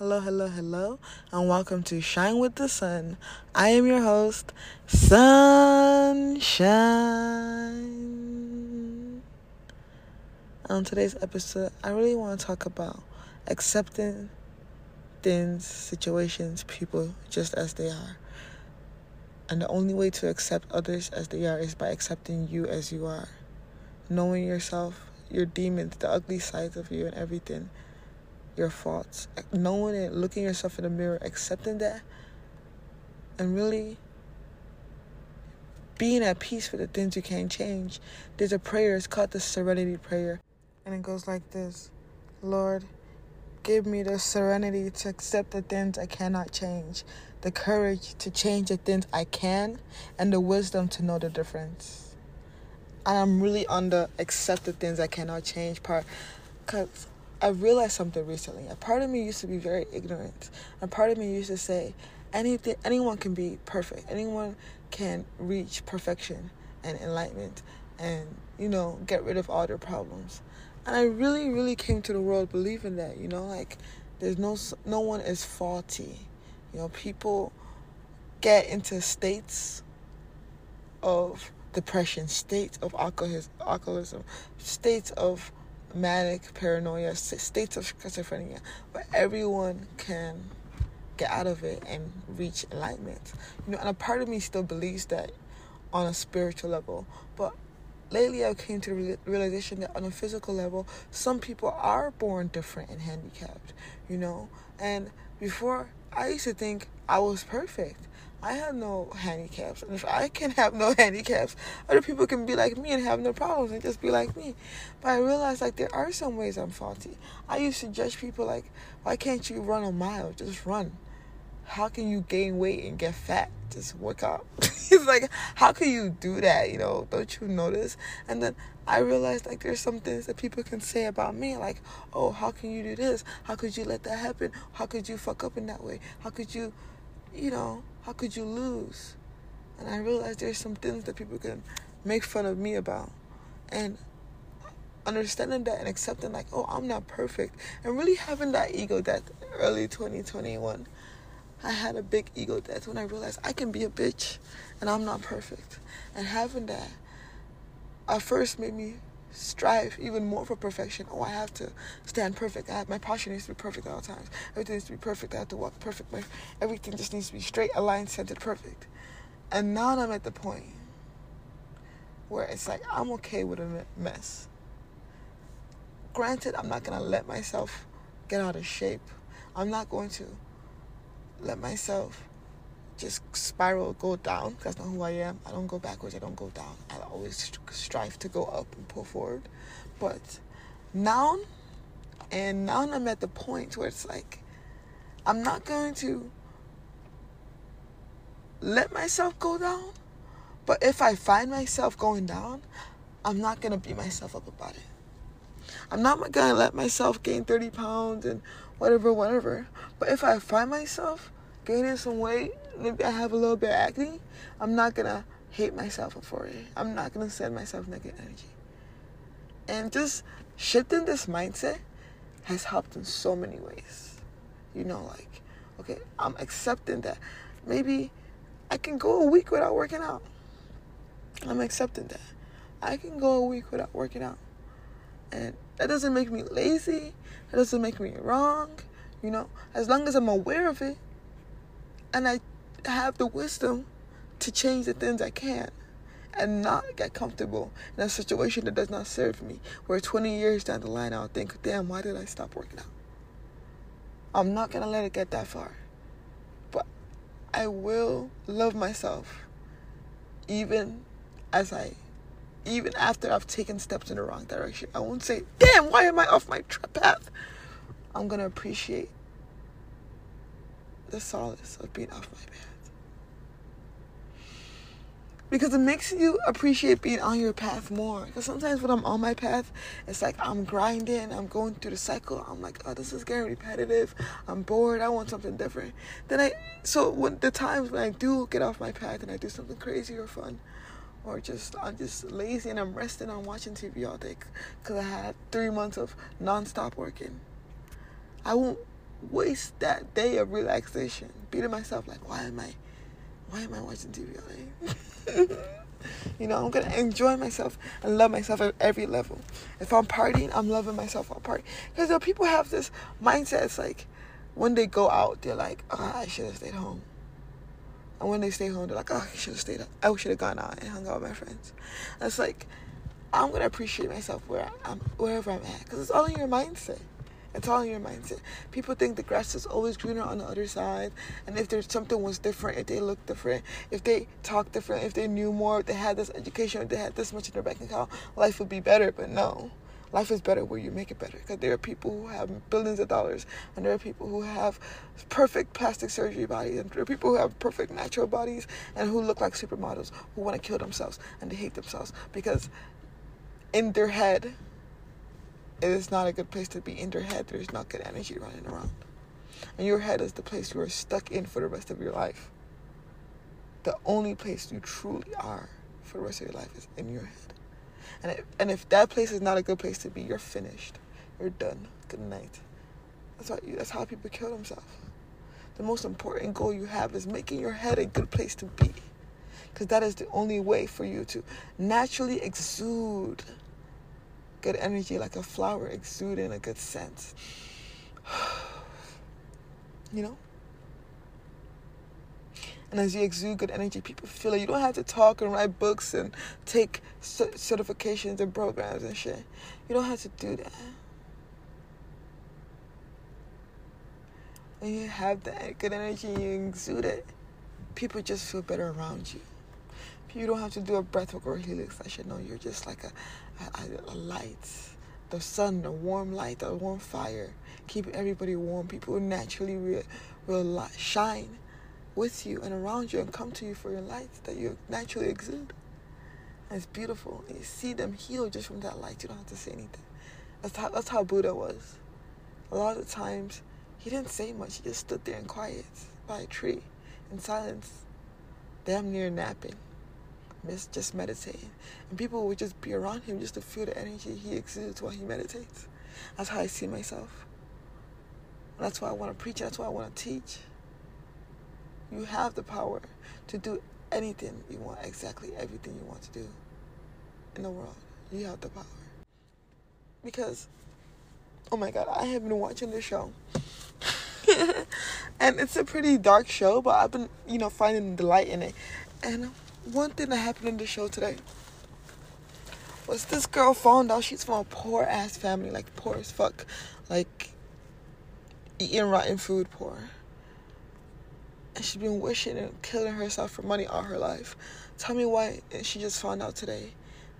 Hello, hello, hello, and welcome to Shine with the Sun. I am your host, Sunshine. On today's episode, I really want to talk about accepting things, situations, people just as they are. And the only way to accept others as they are is by accepting you as you are. Knowing yourself, your demons, the ugly sides of you, and everything your faults, knowing it, looking yourself in the mirror, accepting that, and really being at peace with the things you can't change. There's a prayer, it's called the Serenity Prayer. And it goes like this Lord, give me the serenity to accept the things I cannot change, the courage to change the things I can, and the wisdom to know the difference. And I'm really on the accept the things I cannot change part because I realized something recently. A part of me used to be very ignorant. A part of me used to say, anything, anyone can be perfect. Anyone can reach perfection and enlightenment, and you know, get rid of all their problems. And I really, really came to the world believing that. You know, like there's no no one is faulty. You know, people get into states of depression, states of alcoholism, states of manic paranoia, states of schizophrenia, but everyone can get out of it and reach enlightenment. You know, and a part of me still believes that on a spiritual level, but lately I came to the realization that on a physical level, some people are born different and handicapped. You know, and before I used to think I was perfect. I have no handicaps. And if I can have no handicaps, other people can be like me and have no problems and just be like me. But I realized like there are some ways I'm faulty. I used to judge people like, why can't you run a mile? Just run. How can you gain weight and get fat? Just work out. it's like, how can you do that? You know, don't you notice? And then I realized like there's some things that people can say about me, like, oh, how can you do this? How could you let that happen? How could you fuck up in that way? How could you, you know, how could you lose? And I realized there's some things that people can make fun of me about. And understanding that and accepting like, oh, I'm not perfect. And really having that ego that early 2021. I had a big ego death when I realized I can be a bitch and I'm not perfect. And having that at first made me strive even more for perfection. Oh, I have to stand perfect. I have, my posture needs to be perfect at all times. Everything needs to be perfect. I have to walk perfect. My, everything just needs to be straight, aligned, centered, perfect. And now I'm at the point where it's like I'm okay with a mess. Granted, I'm not gonna let myself get out of shape. I'm not going to let myself just spiral, go down. That's not who I am. I don't go backwards. I don't go down. I always strive to go up and pull forward. But now, and now I'm at the point where it's like, I'm not going to let myself go down. But if I find myself going down, I'm not going to beat myself up about it. I'm not to let myself gain 30 pounds and whatever, whatever. But if I find myself gaining some weight maybe I have a little bit of acne, I'm not gonna hate myself for it. I'm not gonna send myself negative energy. And just shifting this mindset has helped in so many ways. You know, like, okay, I'm accepting that maybe I can go a week without working out. I'm accepting that. I can go a week without working out. And that doesn't make me lazy. That doesn't make me wrong. You know, as long as I'm aware of it and I have the wisdom to change the things I can and not get comfortable in a situation that does not serve me. Where 20 years down the line, I'll think, damn, why did I stop working out? I'm not going to let it get that far. But I will love myself even as I, even after I've taken steps in the wrong direction. I won't say, damn, why am I off my path? I'm going to appreciate the solace of being off my path because it makes you appreciate being on your path more. Because sometimes when I'm on my path, it's like I'm grinding, I'm going through the cycle. I'm like, oh, this is getting repetitive. I'm bored. I want something different. Then I, so when the times when I do get off my path and I do something crazy or fun, or just I'm just lazy and I'm resting, I'm watching TV all day because I had three months of nonstop working. I won't waste that day of relaxation beating myself like, why am I, why am I watching TV all day? you know, I'm gonna enjoy myself and love myself at every level. If I'm partying, I'm loving myself while partying. Because people have this mindset. It's like when they go out, they're like, oh, I should have stayed home. And when they stay home, they're like, oh, I should have stayed. up. I should have gone out and hung out with my friends. And it's like I'm gonna appreciate myself where I'm, wherever I'm at, because it's all in your mindset. It's all in your mindset. People think the grass is always greener on the other side, and if there's something was different, if they looked different, if they talked different, if they knew more, if they had this education, if they had this much in their bank account, life would be better. But no, life is better where you make it better. Because there are people who have billions of dollars, and there are people who have perfect plastic surgery bodies, and there are people who have perfect natural bodies, and who look like supermodels, who want to kill themselves and they hate themselves because in their head, it is not a good place to be. In their head, there's not good energy running around. And your head is the place you are stuck in for the rest of your life. The only place you truly are for the rest of your life is in your head. And if, and if that place is not a good place to be, you're finished. You're done. Good night. That's, that's how people kill themselves. The most important goal you have is making your head a good place to be. Because that is the only way for you to naturally exude good energy like a flower exuding a good scent. you know? And as you exude good energy, people feel it. You don't have to talk and write books and take certifications and programs and shit. You don't have to do that. When you have that good energy you exude it, people just feel better around you. You don't have to do a breathwork or a helix session. No, you're just like a, a, a light. The sun, the warm light, the warm fire, Keep everybody warm. People naturally will, will shine with you and around you and come to you for your light that you naturally exude. And it's beautiful. And you see them heal just from that light. You don't have to say anything. That's how, that's how Buddha was. A lot of times, he didn't say much. He just stood there in quiet by a tree in silence, damn near napping, just meditating. And people would just be around him just to feel the energy he exudes while he meditates. That's how I see myself. that's why I want to preach. That's why I want to teach. You have the power to do anything you want, exactly everything you want to do in the world. You have the power. Because, oh my God, I have been watching this show. and it's a pretty dark show, but I've been, you know, finding the light in it. And one thing that happened in the show today was this girl found out she's from a poor ass family, like poor as fuck, like eating rotten food poor and she's been wishing and killing herself for money all her life. Tell me why and she just found out today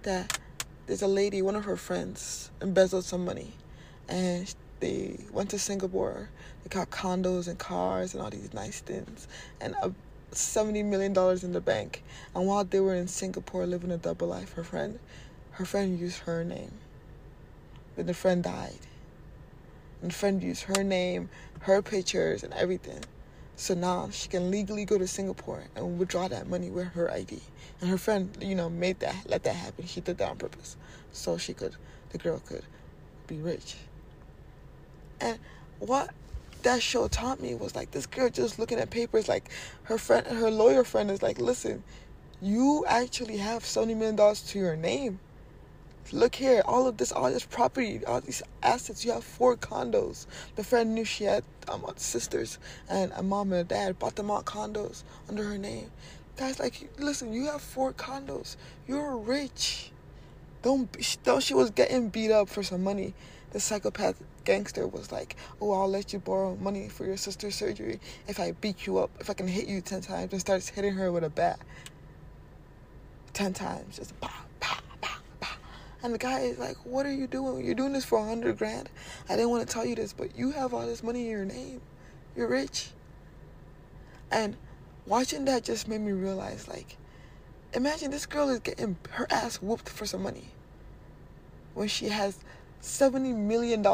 that there's a lady, one of her friends, embezzled some money and they went to Singapore. They got condos and cars and all these nice things and a seventy million dollars in the bank. And while they were in Singapore living a double life, her friend her friend used her name. But the friend died. And the friend used her name, her pictures and everything. So now she can legally go to Singapore and withdraw that money with her ID. And her friend, you know, made that, let that happen. She did that on purpose. So she could, the girl could be rich. And what that show taught me was like this girl just looking at papers like her friend her lawyer friend is like listen you actually have so $70 million to your name Look here, all of this, all this property, all these assets. You have four condos. The friend knew she had um, sisters and a mom and a dad. Bought them all condos under her name. Guys, like, listen, you have four condos. You're rich. Don't, don't. She was getting beat up for some money. The psychopath gangster was like, "Oh, I'll let you borrow money for your sister's surgery if I beat you up. If I can hit you ten times," and starts hitting her with a bat. Ten times, just pop and the guy is like, What are you doing? You're doing this for a hundred grand. I didn't want to tell you this, but you have all this money in your name. You're rich. And watching that just made me realize like, imagine this girl is getting her ass whooped for some money when she has $70 million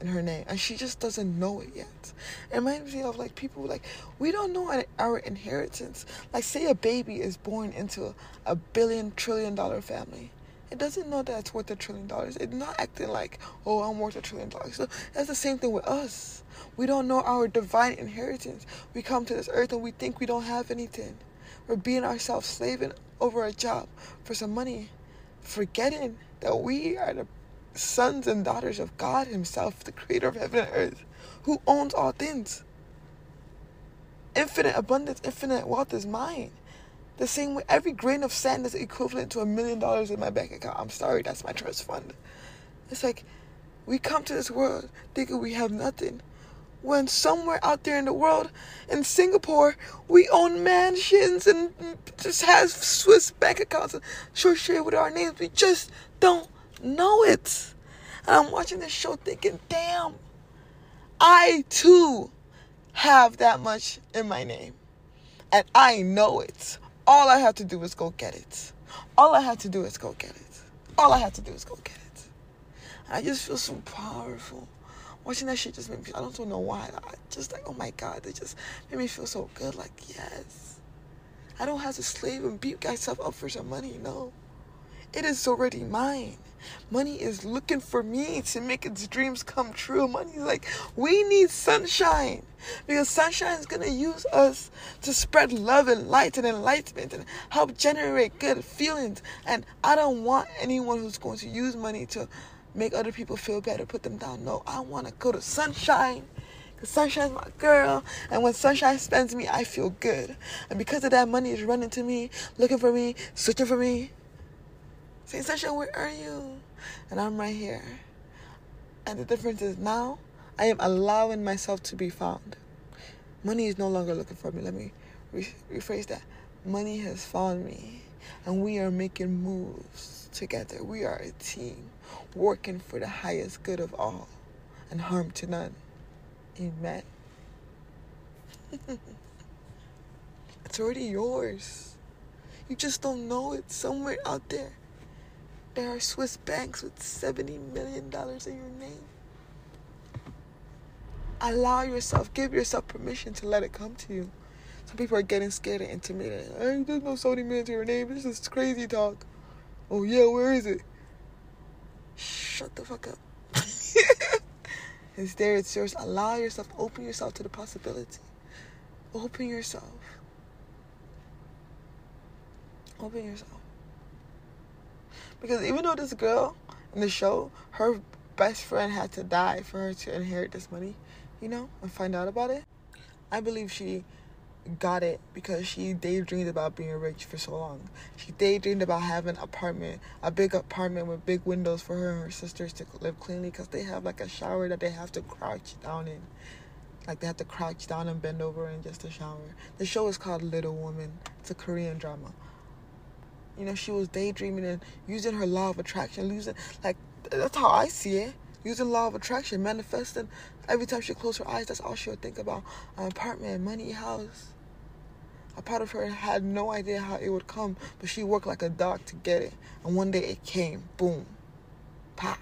in her name and she just doesn't know it yet. It reminds me of like people like, we don't know our inheritance. Like, say a baby is born into a billion trillion dollar family it doesn't know that it's worth a trillion dollars. It's not acting like, oh, I'm worth a trillion dollars. So that's the same thing with us. We don't know our divine inheritance. We come to this earth and we think we don't have anything. We're being ourselves slaving over a job for some money, forgetting that we are the sons and daughters of God Himself, the creator of heaven and earth, who owns all things. Infinite abundance, infinite wealth is mine. The same way, every grain of sand is equivalent to a million dollars in my bank account. I'm sorry, that's my trust fund. It's like we come to this world thinking we have nothing. When somewhere out there in the world, in Singapore, we own mansions and just have Swiss bank accounts and share with our names. We just don't know it. And I'm watching this show thinking, damn, I too have that much in my name. And I know it. All I have to do is go get it. All I have to do is go get it. All I have to do is go get it. I just feel so powerful. Watching that shit just made me, I don't know why. I just like, oh my God, they just made me feel so good. Like, yes. I don't have to slave and beat myself up for some money, no. It is already mine. Money is looking for me to make its dreams come true. Money's like, we need sunshine. Because sunshine is going to use us to spread love and light and enlightenment and help generate good feelings. And I don't want anyone who's going to use money to make other people feel better, put them down. No, I want to go to sunshine. Sunshine's my girl. And when sunshine spends me, I feel good. And because of that, money is running to me, looking for me, searching for me. Saying, Sunshine, where are you? And I'm right here. And the difference is now I am allowing myself to be found. Money is no longer looking for me. Let me re- rephrase that. Money has found me, and we are making moves together. We are a team working for the highest good of all and harm to none. Amen. it's already yours. You just don't know it somewhere out there. There are Swiss banks with $70 million in your name. Allow yourself, give yourself permission to let it come to you. Some people are getting scared and intimidated. Hey, there's no Sony man to your name. This is crazy talk. Oh, yeah, where is it? Shut the fuck up. it's there, it's yours. Allow yourself, open yourself to the possibility. Open yourself. Open yourself. Because even though this girl in the show, her best friend had to die for her to inherit this money, you know, and find out about it. I believe she got it because she daydreamed about being rich for so long. She daydreamed about having an apartment, a big apartment with big windows for her and her sisters to live cleanly because they have like a shower that they have to crouch down in. Like they have to crouch down and bend over in just a shower. The show is called Little Woman. It's a Korean drama. You know, she was daydreaming and using her law of attraction, using like that's how I see it using law of attraction, manifesting. Every time she closed her eyes, that's all she would think about: an apartment, money, house. A part of her had no idea how it would come, but she worked like a dog to get it. And one day it came, boom, pa.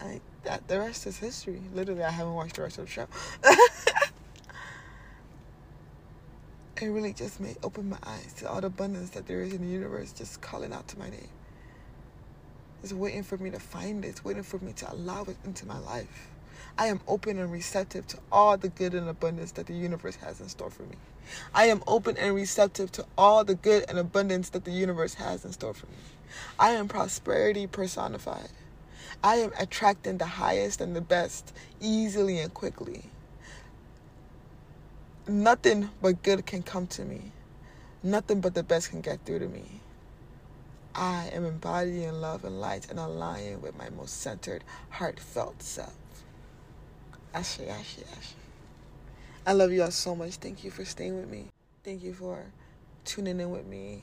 I, that the rest is history. Literally, I haven't watched the rest of the show. it really just made open my eyes to all the abundance that there is in the universe, just calling out to my name. It's waiting for me to find it. It's waiting for me to allow it into my life. I am open and receptive to all the good and abundance that the universe has in store for me. I am open and receptive to all the good and abundance that the universe has in store for me. I am prosperity personified. I am attracting the highest and the best easily and quickly. Nothing but good can come to me. Nothing but the best can get through to me. I am embodying love and light and aligning with my most centered, heartfelt self. Ashe, ashe, ashe. I love you all so much. Thank you for staying with me. Thank you for tuning in with me.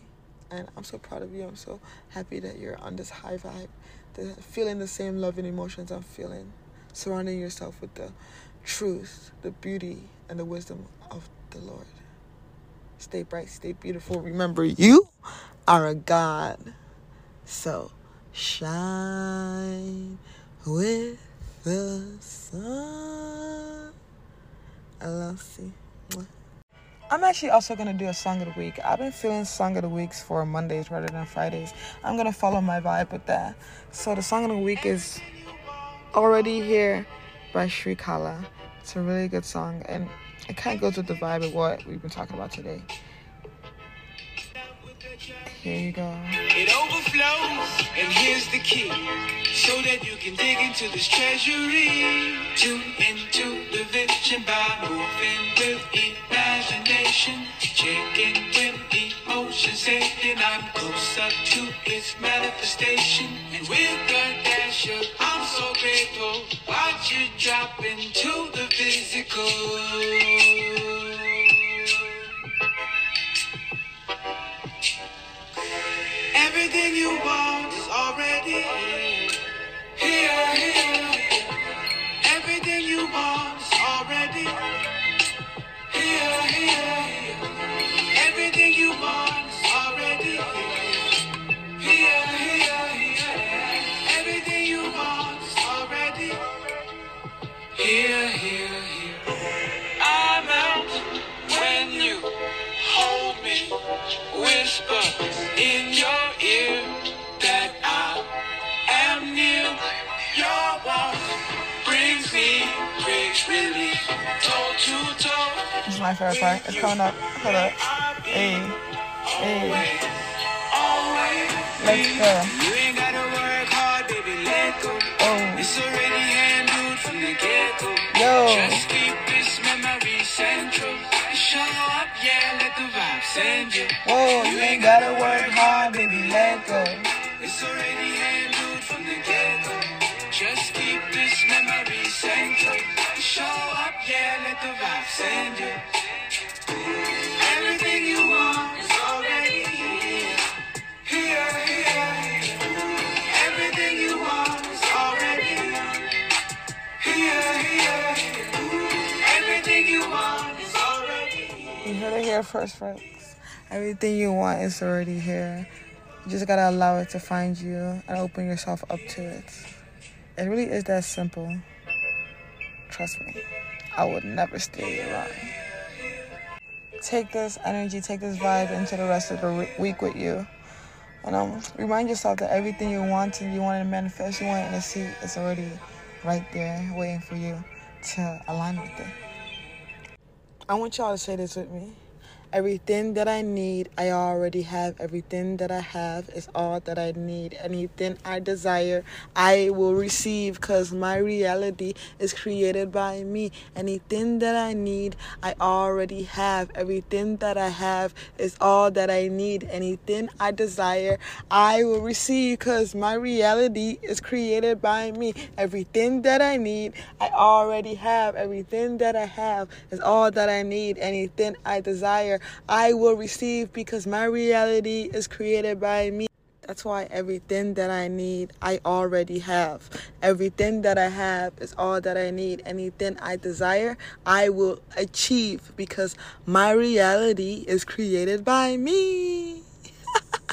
And I'm so proud of you. I'm so happy that you're on this high vibe, the, feeling the same love and emotions I'm feeling. Surrounding yourself with the truth, the beauty, and the wisdom of the Lord. Stay bright, stay beautiful. Remember, you are a God. So shine with the sun. I love you. I'm actually also gonna do a song of the week. I've been feeling song of the weeks for Mondays rather than Fridays. I'm gonna follow my vibe with that. So the song of the week is Already Here by Shrikala. It's a really good song and it kind of goes with the vibe of what we've been talking about today. Here you go. It overflows, and here's the key. So that you can dig into this treasury. Tune into the vision by moving with imagination. Checking with emotions, saying I'm closer to its manifestation. And with the dash of I'm so grateful. Watch you drop into the physical. In your ear that I am near. Your walk brings me great relief. Toe to toe. This is my favorite part. It's coming up. Hold up. Hey. Hey. Let's go. You ain't gotta work hard, baby. Let go. Oh. It's already handled from the get-go. Yo. Just keep this memory central. Show up, yeah, let the vibe send you. Whoa, you ain't gotta work hard, baby, let go. It's already handled from the get-go. Just keep this memory central. Show up, yeah, let the vibe send you. Here. You heard it here first, folks. Everything you want is already here. You just gotta allow it to find you and open yourself up to it. It really is that simple. Trust me, I would never steer you wrong. Take this energy, take this vibe into the rest of the week with you. And um, remind yourself that everything you want and you want to manifest, you want it in a seat, it's already right there waiting for you to align with it. I want y'all to say this with me. Everything that I need, I already have. Everything that I have is all that I need. Anything I desire, I will receive because my reality is created by me. Anything that I need, I already have. Everything that I have is all that I need. Anything I desire, I will receive because my reality is created by me. Everything that I need, I already have. Everything that I have is all that I need. Anything I desire, I will receive because my reality is created by me. That's why everything that I need, I already have. Everything that I have is all that I need. Anything I desire, I will achieve because my reality is created by me.